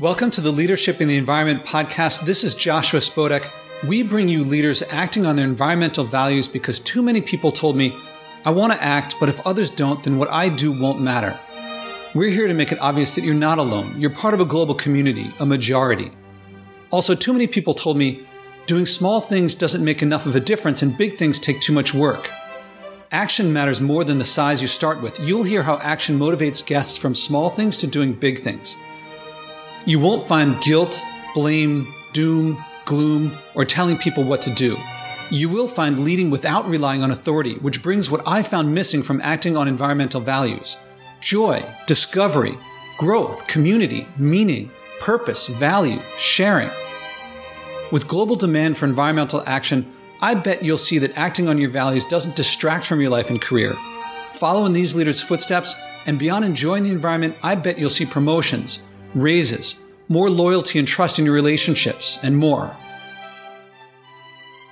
Welcome to the Leadership in the Environment podcast. This is Joshua Spodek. We bring you leaders acting on their environmental values because too many people told me, I want to act, but if others don't, then what I do won't matter. We're here to make it obvious that you're not alone. You're part of a global community, a majority. Also, too many people told me, doing small things doesn't make enough of a difference and big things take too much work. Action matters more than the size you start with. You'll hear how action motivates guests from small things to doing big things. You won't find guilt, blame, doom, gloom, or telling people what to do. You will find leading without relying on authority, which brings what I found missing from acting on environmental values joy, discovery, growth, community, meaning, purpose, value, sharing. With global demand for environmental action, I bet you'll see that acting on your values doesn't distract from your life and career. Follow in these leaders' footsteps, and beyond enjoying the environment, I bet you'll see promotions, raises, more loyalty and trust in your relationships, and more.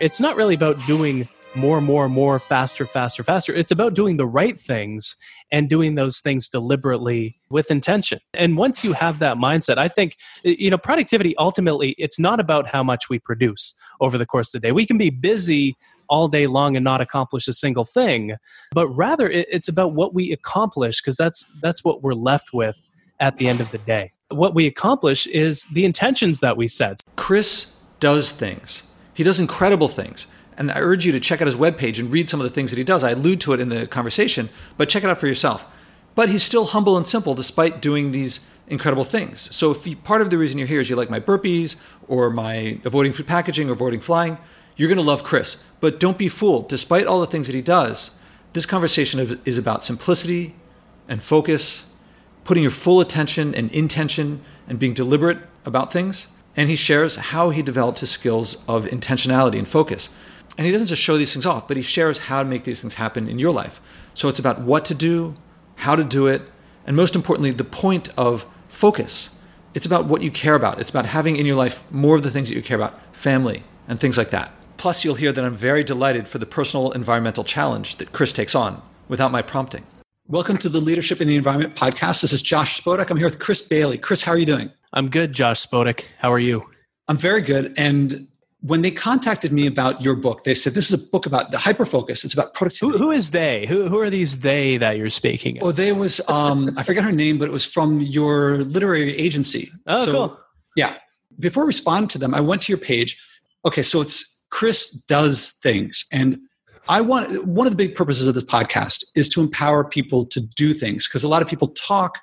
It's not really about doing more, more, more, faster, faster, faster. It's about doing the right things and doing those things deliberately with intention. And once you have that mindset, I think, you know, productivity ultimately, it's not about how much we produce over the course of the day. We can be busy all day long and not accomplish a single thing, but rather it's about what we accomplish because that's that's what we're left with at the end of the day what we accomplish is the intentions that we set. Chris does things. He does incredible things. And I urge you to check out his webpage and read some of the things that he does. I allude to it in the conversation, but check it out for yourself. But he's still humble and simple despite doing these incredible things. So if you, part of the reason you're here is you like my burpees or my avoiding food packaging or avoiding flying, you're going to love Chris. But don't be fooled. Despite all the things that he does, this conversation is about simplicity and focus putting your full attention and intention and being deliberate about things. And he shares how he developed his skills of intentionality and focus. And he doesn't just show these things off, but he shares how to make these things happen in your life. So it's about what to do, how to do it, and most importantly, the point of focus. It's about what you care about. It's about having in your life more of the things that you care about, family and things like that. Plus, you'll hear that I'm very delighted for the personal environmental challenge that Chris takes on without my prompting. Welcome to the Leadership in the Environment podcast. This is Josh Spodek. I'm here with Chris Bailey. Chris, how are you doing? I'm good, Josh Spodek. How are you? I'm very good. And when they contacted me about your book, they said this is a book about the hyperfocus. It's about productivity. Who, who is they? Who, who are these they that you're speaking of? Oh, they was um, I forget her name, but it was from your literary agency. Oh, so, cool. Yeah. Before I responded to them, I went to your page. Okay, so it's Chris does things, and I want one of the big purposes of this podcast is to empower people to do things because a lot of people talk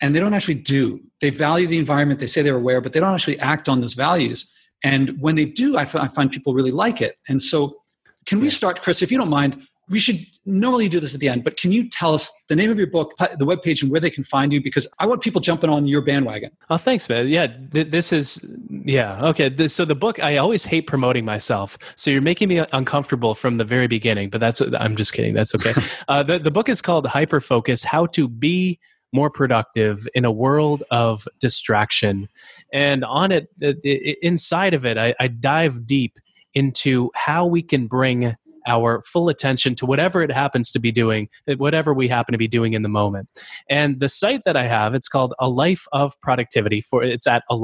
and they don't actually do. They value the environment, they say they're aware, but they don't actually act on those values. And when they do, I find people really like it. And so, can we start, Chris, if you don't mind, we should normally do this at the end, but can you tell us the name of your book, the webpage, and where they can find you? Because I want people jumping on your bandwagon. Oh, thanks, man. Yeah, th- this is, yeah, okay. This, so the book, I always hate promoting myself. So you're making me uncomfortable from the very beginning, but that's, I'm just kidding. That's okay. uh, the, the book is called Hyperfocus How to Be more productive in a world of distraction. And on it, it inside of it, I, I dive deep into how we can bring our full attention to whatever it happens to be doing, whatever we happen to be doing in the moment. And the site that I have, it's called A Life of Productivity. For it's at a.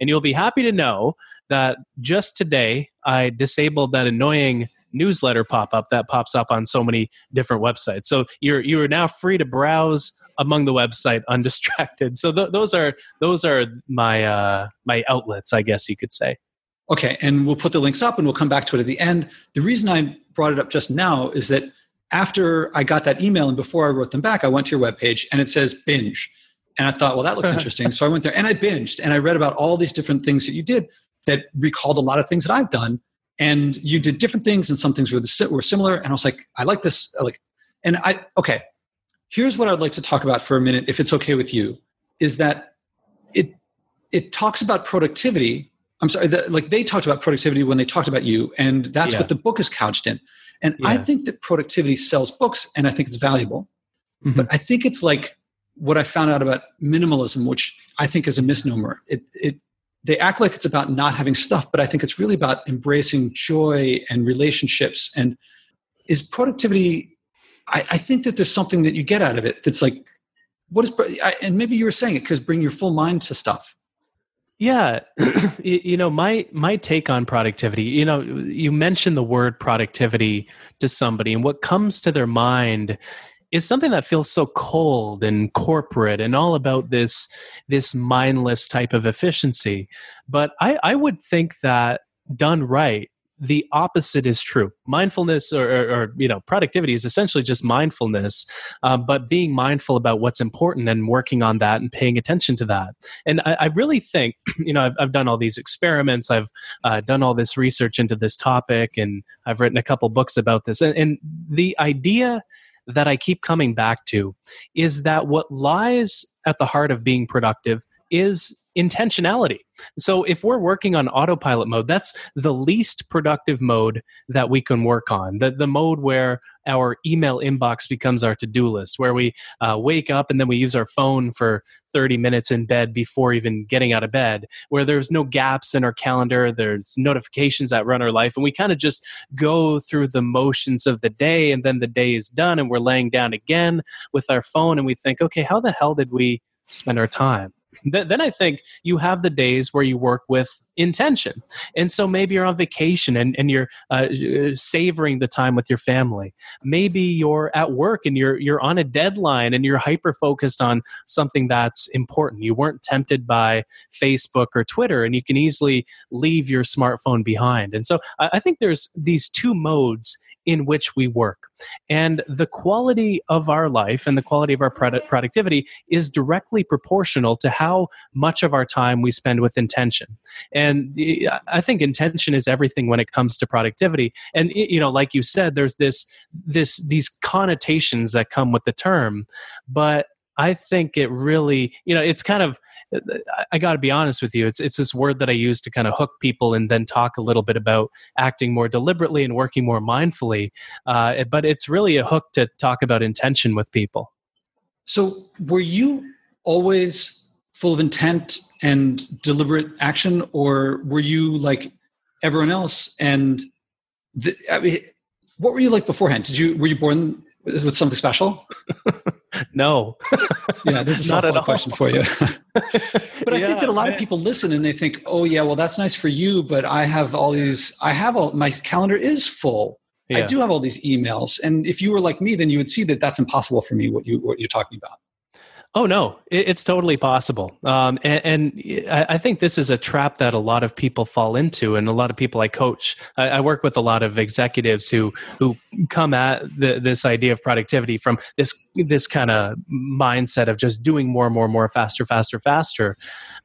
And you'll be happy to know that just today I disabled that annoying newsletter pop up that pops up on so many different websites. So you're you are now free to browse among the website undistracted. So th- those are those are my uh, my outlets, I guess you could say. Okay, and we'll put the links up and we'll come back to it at the end. The reason I brought it up just now is that after I got that email and before I wrote them back, I went to your webpage and it says binge. And I thought, well, that looks interesting. so I went there and I binged and I read about all these different things that you did that recalled a lot of things that I've done. And you did different things and some things were, the, were similar. And I was like, I like this. I like, and I, okay, here's what I'd like to talk about for a minute, if it's okay with you, is that it, it talks about productivity I'm sorry, the, like they talked about productivity when they talked about you, and that's yeah. what the book is couched in. And yeah. I think that productivity sells books, and I think it's valuable. Mm-hmm. But I think it's like what I found out about minimalism, which I think is a misnomer. It, it, they act like it's about not having stuff, but I think it's really about embracing joy and relationships. And is productivity? I, I think that there's something that you get out of it that's like what is and maybe you were saying it because bring your full mind to stuff yeah, you know my my take on productivity. You know, you mentioned the word productivity to somebody, and what comes to their mind is something that feels so cold and corporate and all about this this mindless type of efficiency. But I, I would think that done right, the opposite is true. Mindfulness or, or, or, you know productivity is essentially just mindfulness, um, but being mindful about what's important and working on that and paying attention to that. And I, I really think you know I've, I've, done all these experiments, I've uh, done all this research into this topic, and I've written a couple books about this. and, and the idea that I keep coming back to is that what lies at the heart of being productive is intentionality. So if we're working on autopilot mode, that's the least productive mode that we can work on. The, the mode where our email inbox becomes our to-do list, where we uh, wake up and then we use our phone for 30 minutes in bed before even getting out of bed, where there's no gaps in our calendar, there's notifications that run our life, and we kind of just go through the motions of the day, and then the day is done, and we're laying down again with our phone, and we think, okay, how the hell did we spend our time? Then I think you have the days where you work with intention. And so maybe you're on vacation and, and you're uh, savoring the time with your family. Maybe you're at work and you're, you're on a deadline and you're hyper focused on something that's important. You weren't tempted by Facebook or Twitter and you can easily leave your smartphone behind. And so I, I think there's these two modes in which we work. And the quality of our life and the quality of our productivity is directly proportional to how much of our time we spend with intention. And eh, I think intention is everything when it comes to productivity. And you know, like you said, there's this this these connotations that come with the term, but I think it really, you know, it's kind of I got to be honest with you. It's it's this word that I use to kind of hook people and then talk a little bit about acting more deliberately and working more mindfully. Uh, but it's really a hook to talk about intention with people. So, were you always full of intent and deliberate action, or were you like everyone else? And the, I mean, what were you like beforehand? Did you were you born with something special? no. yeah, this is not a question for you. but I yeah, think that a lot man. of people listen and they think, "Oh yeah, well that's nice for you, but I have all these I have all my calendar is full. Yeah. I do have all these emails." And if you were like me, then you would see that that's impossible for me what you what you're talking about. Oh no, it's totally possible, um, and, and, I think this is a trap that a lot of people fall into, and a lot of people I coach. I, I work with a lot of executives who who come at the, this idea of productivity from this this kind of mindset of just doing more, more, more, faster, faster, faster.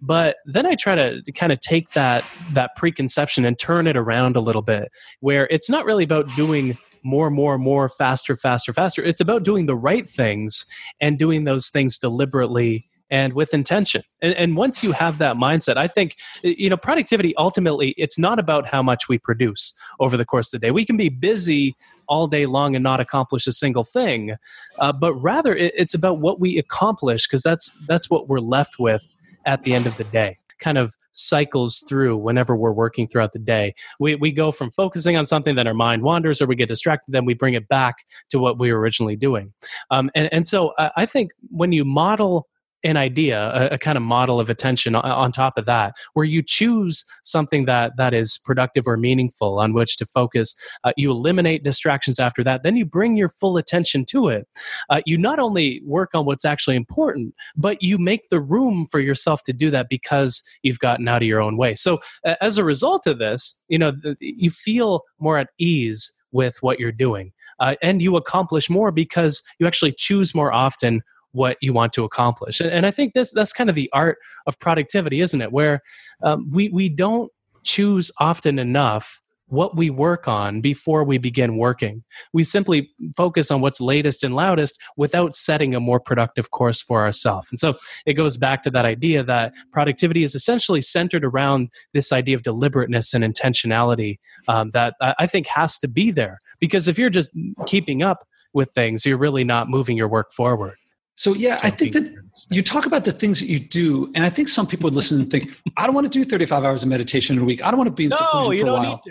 But then I try to kind of take that that preconception and turn it around a little bit, where it's not really about doing more, more, more, faster, faster, faster. It's about doing the right things and doing those things deliberately and with intention. And, and, once you have that mindset, I think, you know, productivity ultimately, it's not about how much we produce over the course of the day. We can be busy all day long and not accomplish a single thing, uh, but rather it, it's about what we accomplish because that's that's what we're left with at the end of the day kind of cycles through whenever we're working throughout the day. We, we go from focusing on something, then our mind wanders or we get distracted, then we bring it back to what we were originally doing. Um, and, and so I, I think when you model an idea, a, a, kind of model of attention on, on, top of that, where you choose something that that is productive or meaningful on which to focus. Uh, you eliminate distractions after that. Then you bring your full attention to it. Uh, you not only work on what's actually important, but you make the room for yourself to do that because you've gotten out of your own way. So uh, as a result of this, you know, you feel more at ease with what you're doing. Uh, and you accomplish more because you actually choose more often what you want to accomplish. And, and I think this that's kind of the art of productivity, isn't it? Where um, we we don't choose often enough what we work on before we begin working. We simply focus on what's latest and loudest without setting a more productive course for ourselves. And so it goes back to that idea that productivity is essentially centered around this idea of deliberateness and intentionality um, that I think has to be there. Because if you're just keeping up with things, you're really not moving your work forward. So yeah, I think that you talk about the things that you do, and I think some people would listen and think, "I don't want to do 35 hours of meditation in a week. I don't want to be in no, seclusion for a while."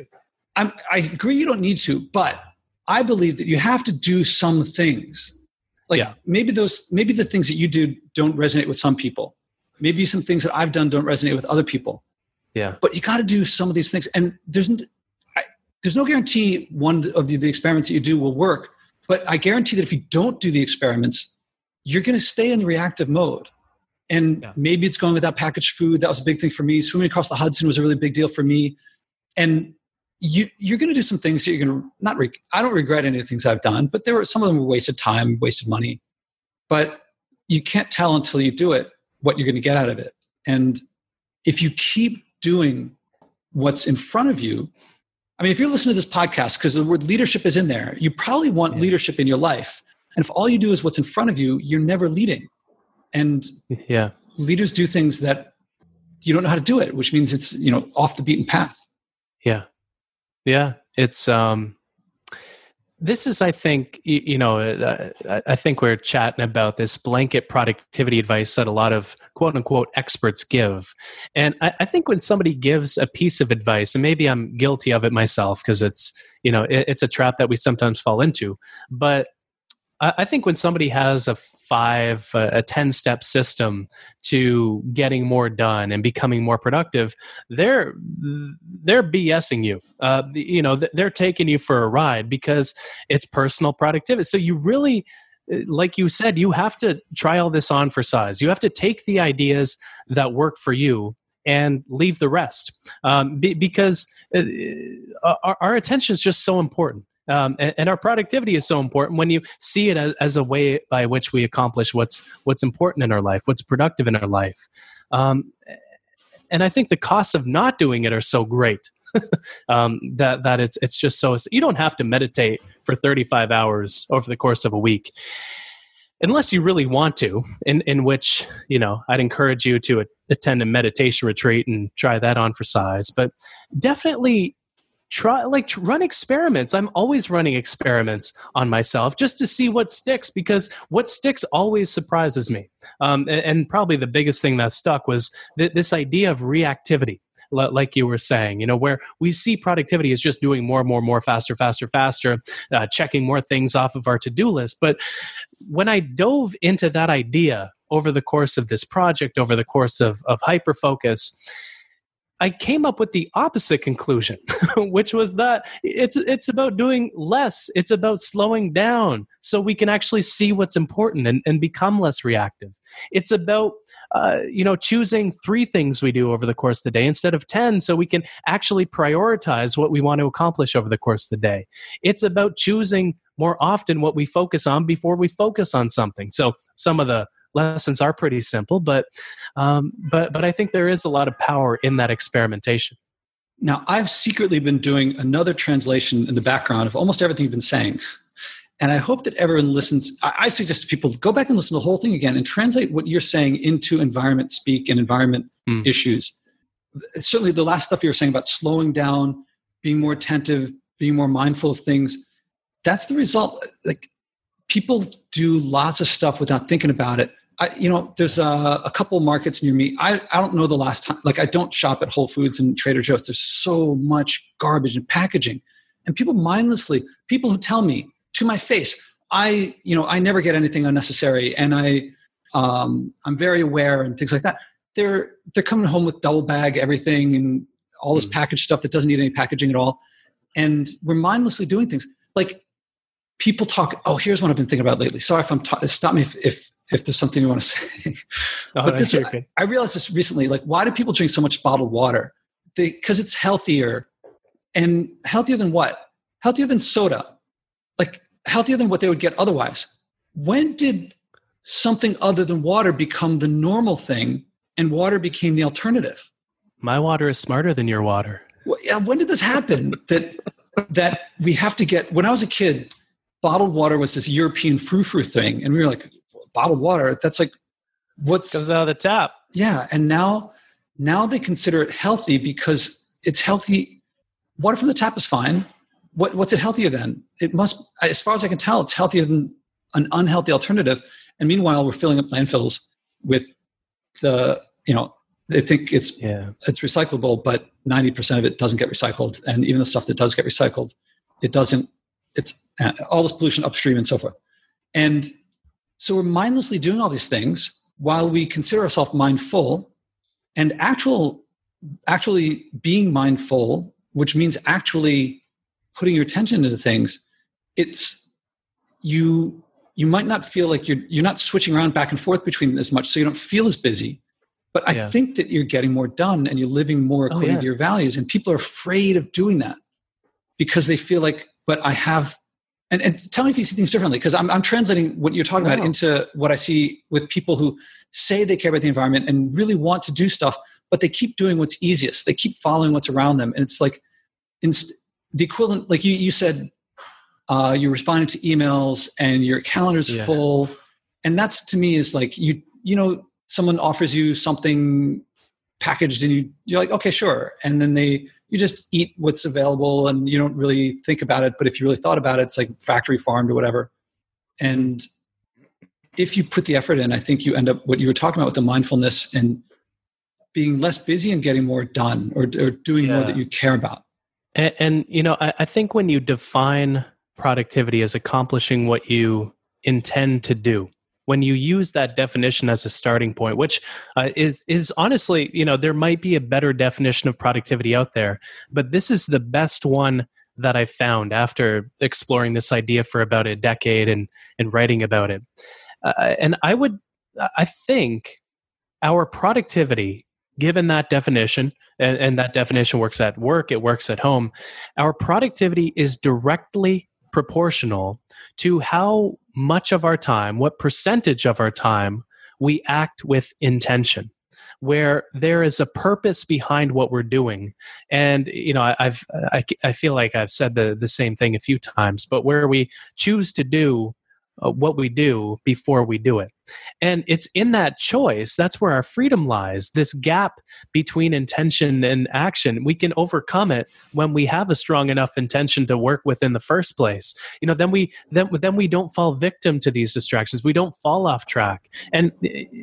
i agree, you don't need to, but I believe that you have to do some things. Like Yeah. maybe those maybe the things that you do don't resonate with some people. Maybe some things that I've done don't resonate with other people. Yeah. But you got to do some of these things, and there's I, there's no guarantee one of the, the experiments that you do will work. But I guarantee that if you don't do the experiments, you're going to stay in the reactive mode. And Yeah. maybe it's going without packaged food. That was a big thing for me. Swimming across the Hudson was a really big deal for me. And you, you're going to do some things that you're going to not. Re- I don't regret any of the things I've done, but there were some of them were wasted time, wasted money. But you can't tell until you do it what you're going to get out of it. And if you keep doing what's in front of you, I mean, if you're listening to this podcast because the word leadership is in there, you probably want Yeah. leadership in your life. And if all you do is what's in front of you, you're never leading. And Yeah. leaders do things that you don't know how to do it, which means it's you know off the beaten path. Yeah. Yeah. It's, um, this is, I think, you know, uh, I- I think we're chatting about this blanket productivity advice that a lot of quote unquote experts give. And I, I think when somebody gives a piece of advice, and maybe I'm guilty of it myself because it's, you know, it, it's a trap that we sometimes fall into. But I, think when somebody has a five, uh, a 10 step system to getting more done and becoming more productive, they're they're BSing you. Uh, you know, they're taking you for a ride because it's personal productivity. So you really, uh, like you said, you have to try all this on for size. You have to take the ideas that work for you and leave the rest um, be, because uh, our, our attention is just so important. Um, and, and our productivity is so important when you see it as, as a way by which we accomplish what's what's important in our life, what's productive in our life. Um, and I think the costs of not doing it are so great um, that that it's it's just so you don't have to meditate for 35 hours over the course of a week unless you really want to in in which you know I'd encourage you to attend a meditation retreat and try that on for size but definitely try like run experiments. I'm always running experiments on myself just to see what sticks because what sticks always surprises me. Um, and, and probably the biggest thing that stuck was th- this idea of reactivity like you were saying you know where we see productivity as just doing more more more faster faster faster uh, checking more things off of our to-do list. But when i dove into that idea over the course of this project over the course of, of hyper focus I came up with the opposite conclusion, which was that it's it's about doing less. It's about slowing down so we can actually see what's important and, and become less reactive. It's about uh, you know choosing three things we do over the course of the day instead of ten, so we can actually prioritize what we want to accomplish over the course of the day. It's about choosing more often what we focus on before we focus on something. So some of the lessons are pretty simple, but um, but but I think there is a lot of power in that experimentation. Now, I've secretly been doing another translation in the background of almost everything you've been saying. And I hope that everyone listens. I, suggest people go back and listen to the whole thing again and translate what you're saying into environment speak and environment Mm. issues. Certainly, the last stuff you were saying about slowing down, being more attentive, being more mindful of things, that's the result. Like people do lots of stuff without thinking about it. I, you know, there's a, a couple markets near me. I, I don't know the last time. Like, I don't shop at Whole Foods and Trader Joe's. There's so much garbage and packaging, and people mindlessly, people who tell me to my face, I, you know, I never get anything unnecessary, and I, um, I'm very aware and things like that. They're they're coming home with double bag everything and all this Mm. packaged stuff that doesn't need any packaging at all, and we're mindlessly doing things like people talk. Oh, here's what I've been thinking about lately. Sorry if I'm ta- stop me if if if there's something you want to say. Oh, But this- good. I realized this recently. Like, why do people drink so much bottled water? Because it's healthier, and healthier than what? Healthier than soda. Like healthier than what they would get otherwise. When did something other than water become the normal thing, and water became the alternative? My water is smarter than your water. Well, yeah, when did this happen? that that we have to get. When I was a kid, bottled water was this European frou frou thing, and we were like, bottled water. That's like, what's Comes out of the tap. yeah, and now now they consider it healthy because it's healthy. Water from the tap is fine. What what's it healthier than? It must, as far as I can tell, it's healthier than an unhealthy alternative. And meanwhile, we're filling up landfills with the you know they think it's Yeah. it's recyclable, but ninety percent of it doesn't get recycled, and even the stuff that does get recycled, it doesn't. It's uh, all this pollution upstream and so forth. And So we're mindlessly doing all these things while we consider ourselves mindful and actual actually being mindful, which means actually putting your attention into things, it's you you might not feel like you're you're not switching around back and forth between as much so you don't feel as busy but i yeah. think that you're getting more done and you're living more oh, according oh, yeah. to your values and people are afraid of doing that because they feel like but i have and, and tell me if you see things differently because I'm, I'm translating what you're talking about into what i see with people who say they care about the environment and really want to do stuff but they keep doing what's easiest. They keep following what's around them. And it's like inst- the equivalent like you, you said uh, you're responding to emails and your calendar's yeah. full. And that's to me is like you you know someone offers you something packaged and you you're like okay sure. And then they you just eat what's available and you don't really think about it but if you really thought about it it's like factory farmed or whatever and if you put the effort in i think you end up what you were talking about with the mindfulness and being less busy and getting more done or, or doing yeah. more that you care about and, and you know I, I think when you define productivity as accomplishing what you intend to do when you use that definition as a starting point which uh, is is honestly you know there might be a better definition of productivity out there but this is the best one that i found after exploring this idea for about a decade and and writing about it. Uh, and i would i think our productivity given that definition and, and that definition works at work it works at home our productivity is directly proportional to how much of our time, what percentage of our time we act with intention where there is a purpose behind what we're doing and you know I, i've I, I feel like i've said the, the same thing a few times but where we choose to do uh, what we do before we do it. And it's in that choice, that's where our freedom lies. This gap between intention and action, we can overcome it when we have a strong enough intention to work with in the first place. You know, then we then then we don't fall victim to these distractions. We don't fall off track. And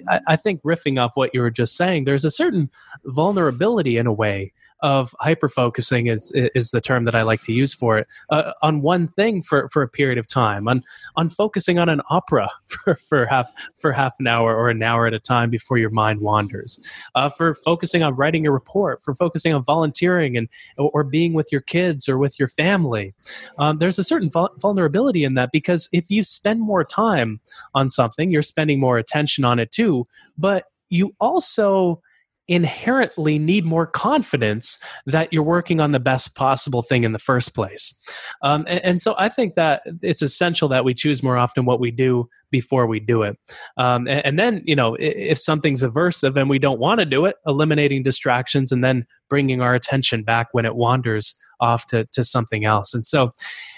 I, I think riffing off what you were just saying, there's a certain vulnerability in a way of hyper focusing is is the term that I like to use for it uh, on one thing for, for a period of time on on focusing on an opera for, for half for half an hour or an hour at a time before your mind wanders. Uh, for focusing on writing a report for focusing on volunteering and or being with your kids or with your family. Um, there's a certain vulnerability in that because if you spend more time on something you're spending more attention on it too but you also inherently need more confidence that you're working on the best possible thing in the first place. Um, and, and, so I think that it's essential that we choose more often what we do before we do it. Um, and, and, then, you know, if something's aversive and we don't want to do it, eliminating distractions and then bringing our attention back when it wanders off to, to something else. And so,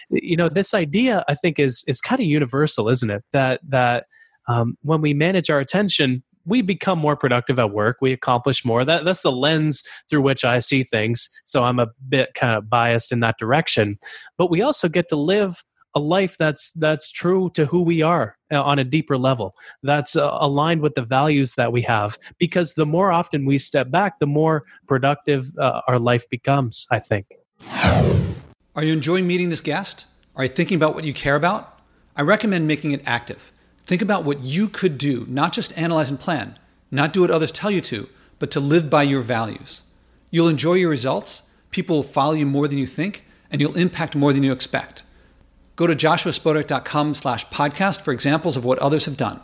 you know, this idea I think is is kind of universal, isn't it? That that um, when we manage our attention we become more productive at work. We accomplish more. That that's the lens through which i see things. So i'm a bit kind of biased in that direction. But we also get to live a life that's that's true to who we are uh, on a deeper level. That's uh, aligned with the values that we have. Because the more often we step back the more productive uh, our life becomes i think. Are you enjoying meeting this guest? Are you thinking about what you care about? I recommend making it active Think about what you could do, not just analyze and plan, not do what others tell you to, but to live by your values. You'll enjoy your results, people will follow you more than you think, and you'll impact more than you expect. Go to joshuaspodek.com slash podcast for examples of what others have done.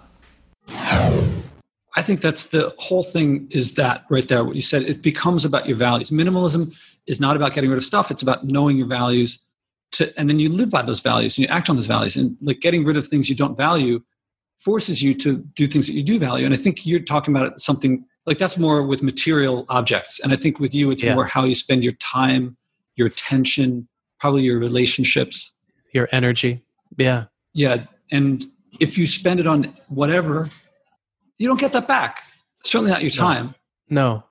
I think that's the whole thing is that right there, what you said, it becomes about your values. Minimalism is not about getting rid of stuff, it's about knowing your values to, and then you live by those values and you act on those values. And like getting rid of things you don't value forces you to do things that you do value. And I think you're talking about something like that's more with material objects. And I think with you, it's yeah. more how you spend your time, your attention, probably your relationships, your energy. Yeah. Yeah. And if you spend it on whatever, you don't get that back. Certainly not your time. No. no.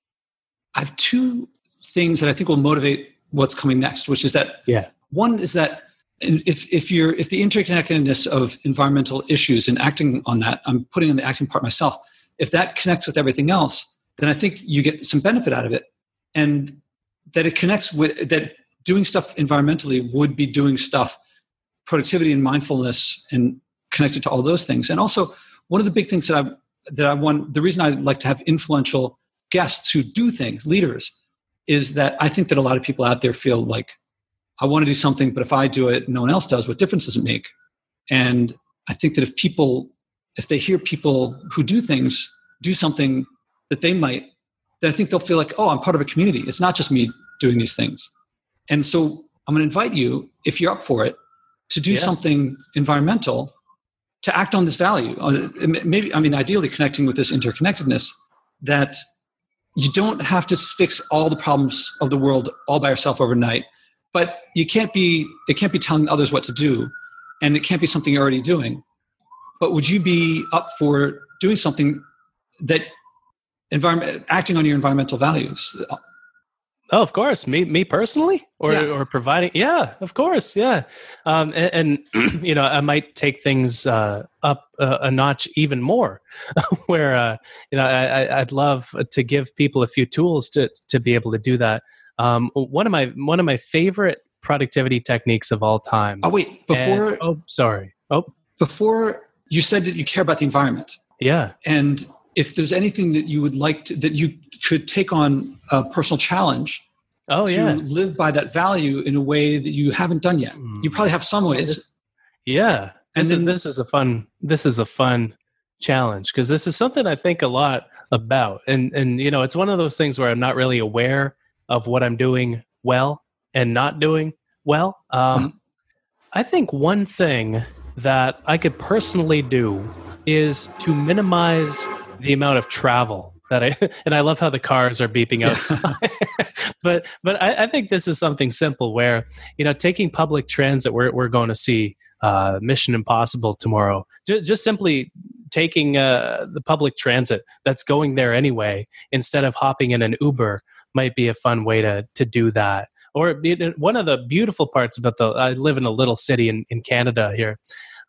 I have two things that I think will motivate what's coming next, which is that yeah. One is that if if you're if the interconnectedness of environmental issues and acting on that, I'm putting in the acting part myself. If that connects with everything else, then I think you get some benefit out of it, and that it connects with that doing stuff environmentally would be doing stuff productivity and mindfulness and connected to all those things and also one of the big things that I that I want the reason I like to have influential guests who do things, leaders, is that I think that a lot of people out there feel like I want to do something, but if I do it, no one else does. What difference does it make? And I think that if people, if they hear people who do things do something that they might, then I think they'll feel like, oh, I'm part of a community. It's not just me doing these things. And so I'm going to invite you, if you're up for it, to do yeah. something environmental to act on this value. Uh, maybe, I mean, ideally connecting with this interconnectedness that you don't have to fix all the problems of the world all by yourself overnight but you can't be it can't be telling others what to do and it can't be something you're already doing but would you be up for doing something that environment acting on your environmental values Oh, of course. Me, me personally, or yeah. or providing. Yeah, of course. Yeah, um, and, and you know, I might take things uh, up a, a, notch even more. where uh, you know, I, I'd love to give people a few tools to to be able to do that. Um, one of my one of my favorite productivity techniques of all time. Oh wait, before. And, oh, sorry. Oh, before you said that you care about the environment. Yeah, and if there's anything that you would like to, that you could take on a personal challenge oh, to yeah. live by that value in a way that you haven't done yet. Mm. You probably have some ways. Yeah. And this, then, is, this is a fun this is a fun challenge because this is something I think a lot about. And and you know, it's one of those things where I'm not really aware of what I'm doing well and not doing well. Um, mm-hmm. I think one thing that I could personally do is to minimize the amount of travel that I and I love how the cars are beeping outside. but but I, I, think this is something simple where you know taking public transit. We're we're going to see uh, Mission Impossible tomorrow. Just, just simply taking uh, the public transit that's going there anyway instead of hopping in an Uber might be a fun way to to do that. Or one of the beautiful parts about the I live in a little city in in Canada here.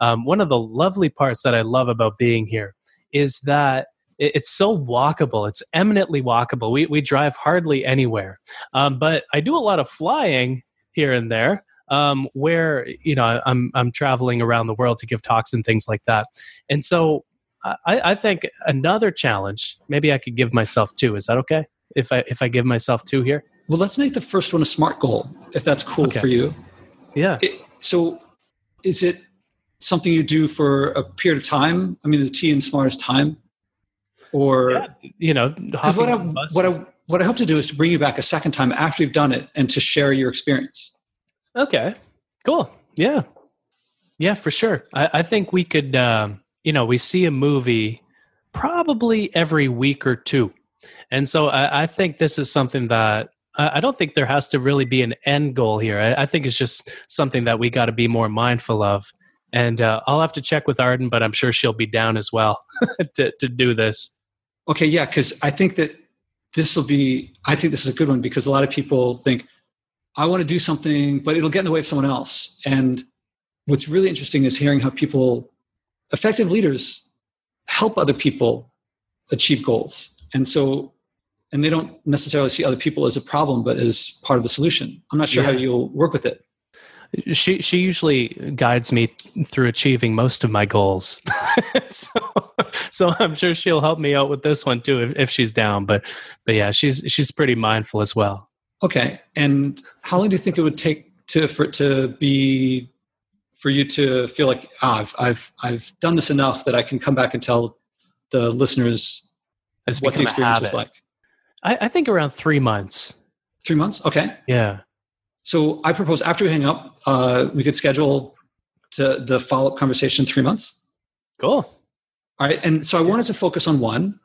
Um, one of the lovely parts that I love about being here is that it's so walkable. It's eminently walkable. We we drive hardly anywhere, um, but I do a lot of flying here and there. Um, where you know I'm I'm traveling around the world to give talks and things like that, and so I, I think another challenge. Maybe I could give myself two. Is that okay? If I if I give myself two here. Well, let's make the first one a smart goal, if that's cool okay. for you. Yeah. It, so, is it something you do for a period of time? I mean, the T in smart is time or yeah, you know what I, what I what I hope to do is to bring you back a second time after you've done it and to share your experience. Okay, cool. Yeah, yeah, for sure. I, I think we could. Um, you know, we see a movie probably every week or two, and so I, I think this is something that I don't think there has to really be an end goal here. I, I think it's just something that we got to be more mindful of. And uh, I'll have to check with Arden, but I'm sure she'll be down as well to, to do this. Okay, yeah, because I think that this will be, I think this is a good one because a lot of people think, I want to do something, but it'll get in the way of someone else. And what's really interesting is hearing how people, effective leaders, help other people achieve goals. And so, and they don't necessarily see other people as a problem, but as part of the solution. I'm not sure yeah. how you'll work with it she she usually guides me through achieving most of my goals so so i'm sure she'll help me out with this one too if, if she's down but but yeah she's she's pretty mindful as well okay and how long do you think it would take to for it to be for you to feel like ah, I've I've I've done this enough that I can come back and tell the listeners it's what the experience was like. I, I think around three months. Three months, okay. Yeah. So I propose after we hang up, uh, we could schedule to the follow up conversation in three months. Cool. All right. And so I wanted to focus on one,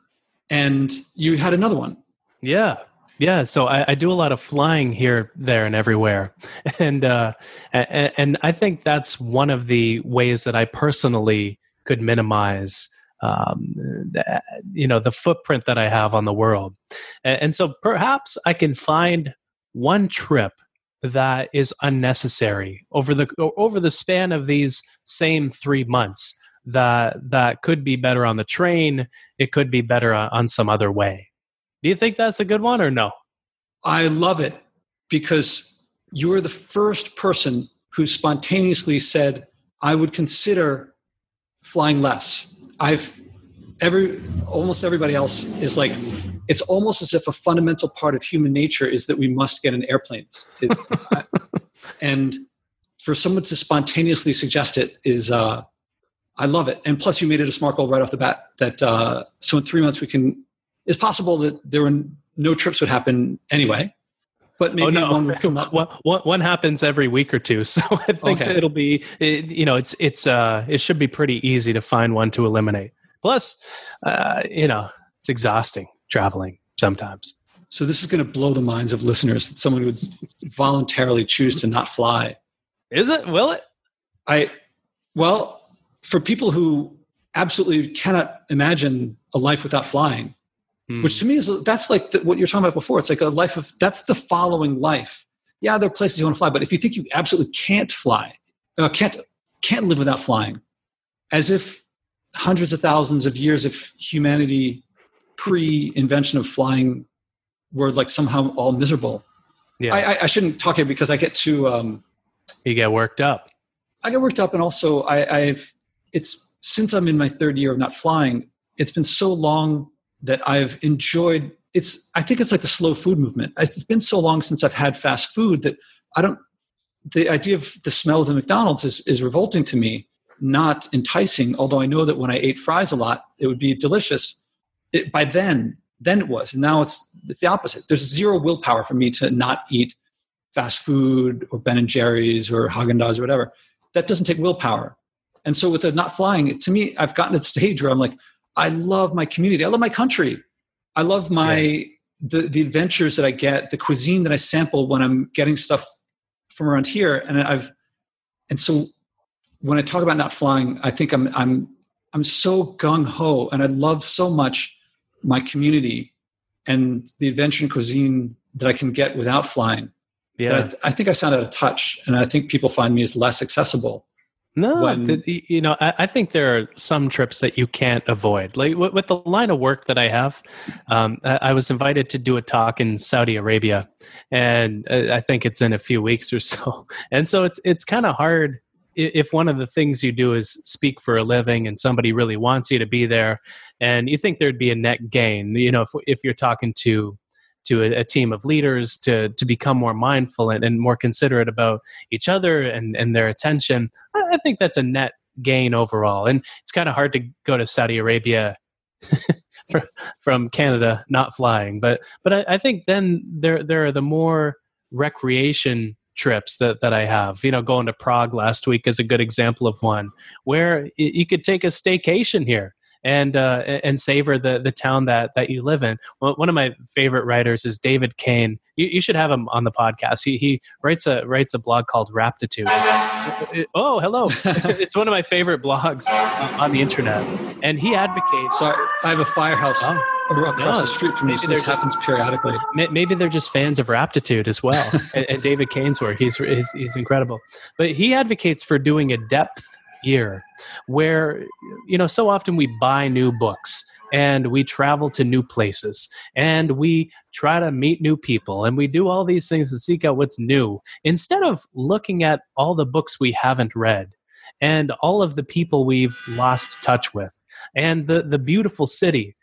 and you had another one. Yeah. Yeah, so I, I, do a lot of flying here, there, and everywhere, and uh, and, I think that's one of the ways that I personally could minimize, um, you know, the footprint that I have on the world, and, and so perhaps I can find one trip that is unnecessary over the over the span of these same three months that that could be better on the train it could be better on some other way do you think that's a good one or no? I love it because you're the first person who spontaneously said i would consider flying less. I've every almost everybody else is like it's almost as if a fundamental part of human nature is that we must get in airplanes it, and for someone to spontaneously suggest it is uh, i love it. And plus you made it a smart goal right off the bat that uh, so in three months we can it's possible that there were no trips would happen anyway but maybe oh, no. one would come up. One, one happens every week or two, so I think okay. it'll be, it, you know, it's it's uh, it should be pretty easy to find one to eliminate. Plus, uh, you know, it's exhausting traveling sometimes. So this is going to blow the minds of listeners that someone would voluntarily choose to not fly. Is it? Will it? I well, for people who absolutely cannot imagine a life without flying, hmm. which to me is that's like the, what you're talking about before. It's like a life of that's the following life. Yeah, there are places you want to fly, but if you think you absolutely can't fly, uh, can't can't live without flying, as if hundreds of thousands of years of humanity pre-invention of flying were like somehow all miserable. Yeah, I, I shouldn't talk here because I get too. Um, you get worked up. I get worked up, and also I, I've. It's since I'm in my third year of not flying. It's been so long that I've enjoyed. It's. I think it's like the slow food movement. It's been so long since I've had fast food that I don't. The idea of the smell of the McDonald's is is revolting to me not enticing, although I know that when I ate fries a lot, it would be delicious. It, by then, then it was. And now it's, it's the opposite. There's zero willpower for me to not eat fast food or Ben and Jerry's or Haagen Dazs or whatever. That doesn't take willpower. And so with the not flying, to me, I've gotten to the stage where I'm like, I love my community. I love my country. I love my yeah. the, the adventures that I get, the cuisine that I sample when I'm getting stuff from around here. And I've and so when I talk about not flying, I think I'm I'm I'm so gung ho, and I love so much my community and the adventure and cuisine that I can get without flying. Yeah, I, I, think I sound out of touch, and I think people find me as less accessible. No, when, the, you know, I, I, think there are some trips that you can't avoid. Like with, with the line of work that I have, um, I, I, was invited to do a talk in Saudi Arabia, and uh, I think it's in a few weeks or so. And so it's it's kind of hard if one of the things you do is speak for a living and somebody really wants you to be there and you think there'd be a net gain you know if, if you're talking to to a, a team of leaders to to become more mindful and, and, more considerate about each other and and their attention I, I think that's a net gain overall and it's kind of hard to go to saudi arabia from canada not flying but but I, I think then there there are the more recreation trips that, that I have. You know, going to Prague last week is a good example of one where you could take a staycation here and uh, and savor the the town that that you live in. one of my favorite writers is David Cain. You, you, should have him on the podcast. He he writes a writes a blog called Raptitude. oh, hello! it's one of my favorite blogs on the internet, and he advocates. Sorry, I have a firehouse. Oh across no, the street from me. So this happens periodically. Maybe they're just fans of Raptitude as well. and, and, David Cain's work, he's, he's, he's incredible. But he advocates for doing a depth year where, you know, so often we buy new books and we travel to new places and we try to meet new people and we do all these things to seek out what's new instead of looking at all the books we haven't read and all of the people we've lost touch with and the, the beautiful city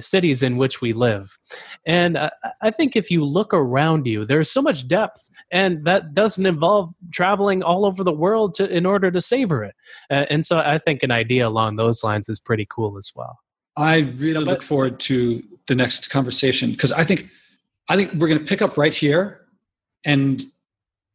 cities in which we live. And uh, I think if you look around you, there's so much depth, and that doesn't involve traveling all over the world to in order to savor it. Uh, and so I think an idea along those lines is pretty cool as well. I really but, look forward to the next conversation because I think I think we're going to pick up right here, and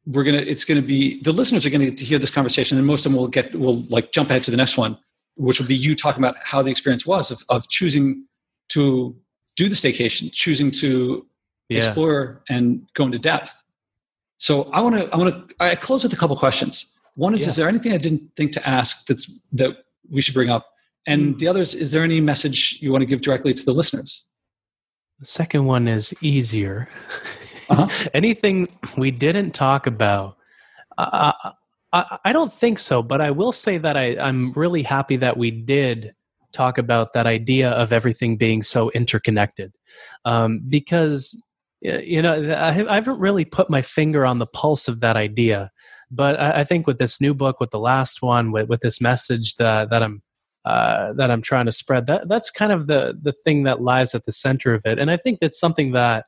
we're gonna it's going to be the listeners are going to get to hear this conversation, and most of them will get will like jump ahead to the next one, which will be you talking about how the experience was of, of choosing to do the staycation, choosing to yeah. explore and go into depth. So I want to I want to I close with a couple questions. One is, yeah. is there anything I didn't think to ask that's that we should bring up? And mm. the other is, is there any message you want to give directly to the listeners? The second one is easier. Uh-huh. Anything we didn't talk about? Uh, I, I, don't think so, but I will say that I, I'm really happy that we did talk about that idea of everything being so interconnected um, because you know I haven't really put my finger on the pulse of that idea but I think with this new book with the last one with, with this message that, that i'm uh, that I'm trying to spread. That that's kind of the the thing that lies at the center of it, and I think that's something that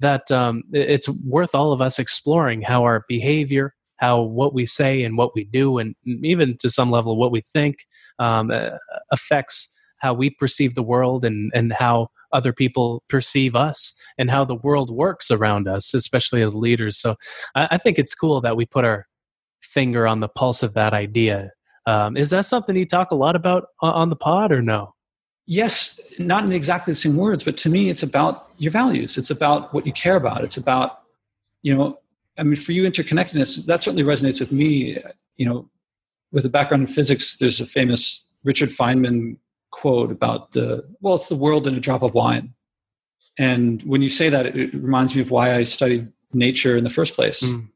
that um, it's worth all of us exploring how our behavior, how what we say and what we do, and even to some level what we think um, affects how we perceive the world and and how other people perceive us and how the world works around us, especially as leaders. So I, I think it's cool that we put our finger on the pulse of that idea. Um, is that something you talk a lot about on the pod or no? Yes, not in exactly the same words, but to me, it's about your values. It's about what you care about. It's about, you know, I mean, for you, interconnectedness, that certainly resonates with me. You know, with a background in physics, there's a famous Richard Feynman quote about the well it's the world in a drop of wine. And when you say that it, reminds me of why i studied nature in the first place. Mm.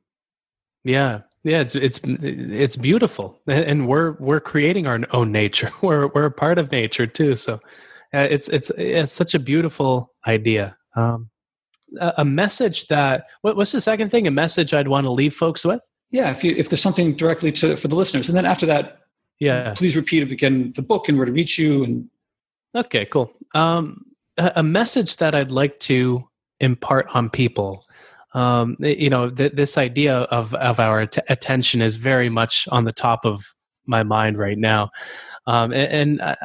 yeah. Yeah it's it's it's beautiful. And we're we're creating our own nature. We're we're a part of nature too. So uh, it's it's it's such a beautiful idea. Um, a, message that what, what's the second thing? A message i'd want to leave folks with? Yeah if you if there's something directly to for the listeners. And then after that yeah. please repeat it again the book and where to reach you and okay cool. Um, a message that i'd like to impart on people. Um, you know th- this idea of of our t- attention is very much on the top of my mind right now. Um, and, and I,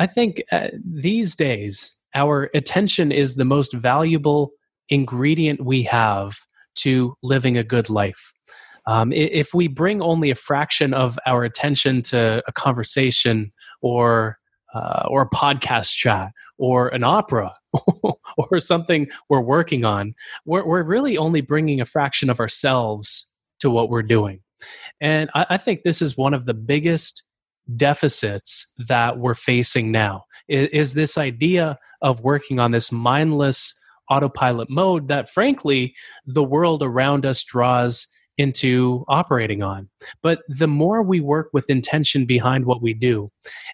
I think uh, these days our attention is the most valuable ingredient we have to living a good life um, if we bring only a fraction of our attention to a conversation or uh, or a podcast chat or an opera or something we're working on, we're, we're really only bringing a fraction of ourselves to what we're doing. And I, I think this is one of the biggest deficits that we're facing now is, is this idea of working on this mindless autopilot mode that frankly the world around us draws into operating on. But the more we work with intention behind what we do,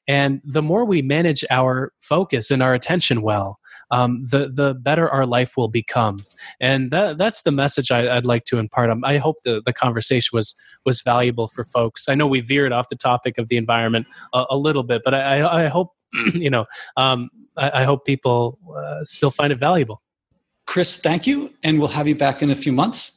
and the more we manage our focus and our attention well, um, the the better our life will become. And that, that's the message I, would like to impart. Um, I hope the, the conversation was was valuable for folks. I know we veered off the topic of the environment a, a little bit, but I, I hope you know um, I, I, hope people uh, still find it valuable. Chris, thank you, and we'll have you back in a few months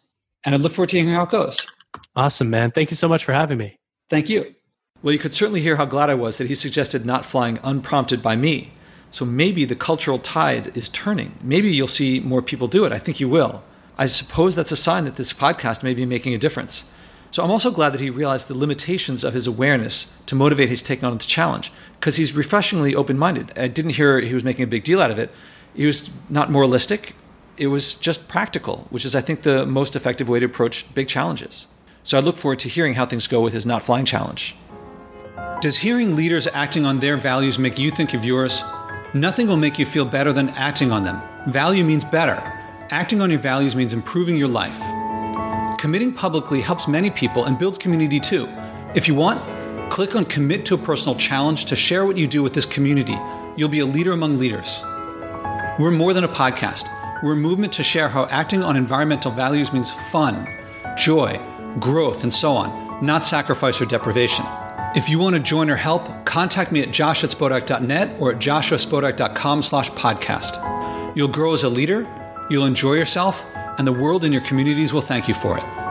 and I look forward to hearing how it goes. Awesome, man. Thank you so much for having me. Thank you. Well, you could certainly hear how glad I was that he suggested not flying unprompted by me. So maybe the cultural tide is turning. Maybe you'll see more people do it. I think you will. I suppose that's a sign that this podcast may be making a difference. So I'm also glad that he realized the limitations of his awareness to motivate his taking on this challenge because he's refreshingly open minded. I didn't hear he was making a big deal out of it. He was not moralistic it was just practical, which is, I think, the most effective way to approach big challenges. So I look forward to hearing how things go with his not flying challenge. Does hearing leaders acting on their values make you think of yours? Nothing will make you feel better than acting on them. Value means better. Acting on your values means improving your life. Committing publicly helps many people and builds community too. If you want, click on Commit to a Personal Challenge to share what you do with this community. You'll be a leader among leaders. We're more than a podcast. We're a movement to share how acting on environmental values means fun, joy, growth, and so on, not sacrifice or deprivation. If you want to join or help, contact me at josh at spodek.net or at joshuaspodek.com slash podcast. You'll grow as a leader, you'll enjoy yourself, and the world and your communities will thank you for it.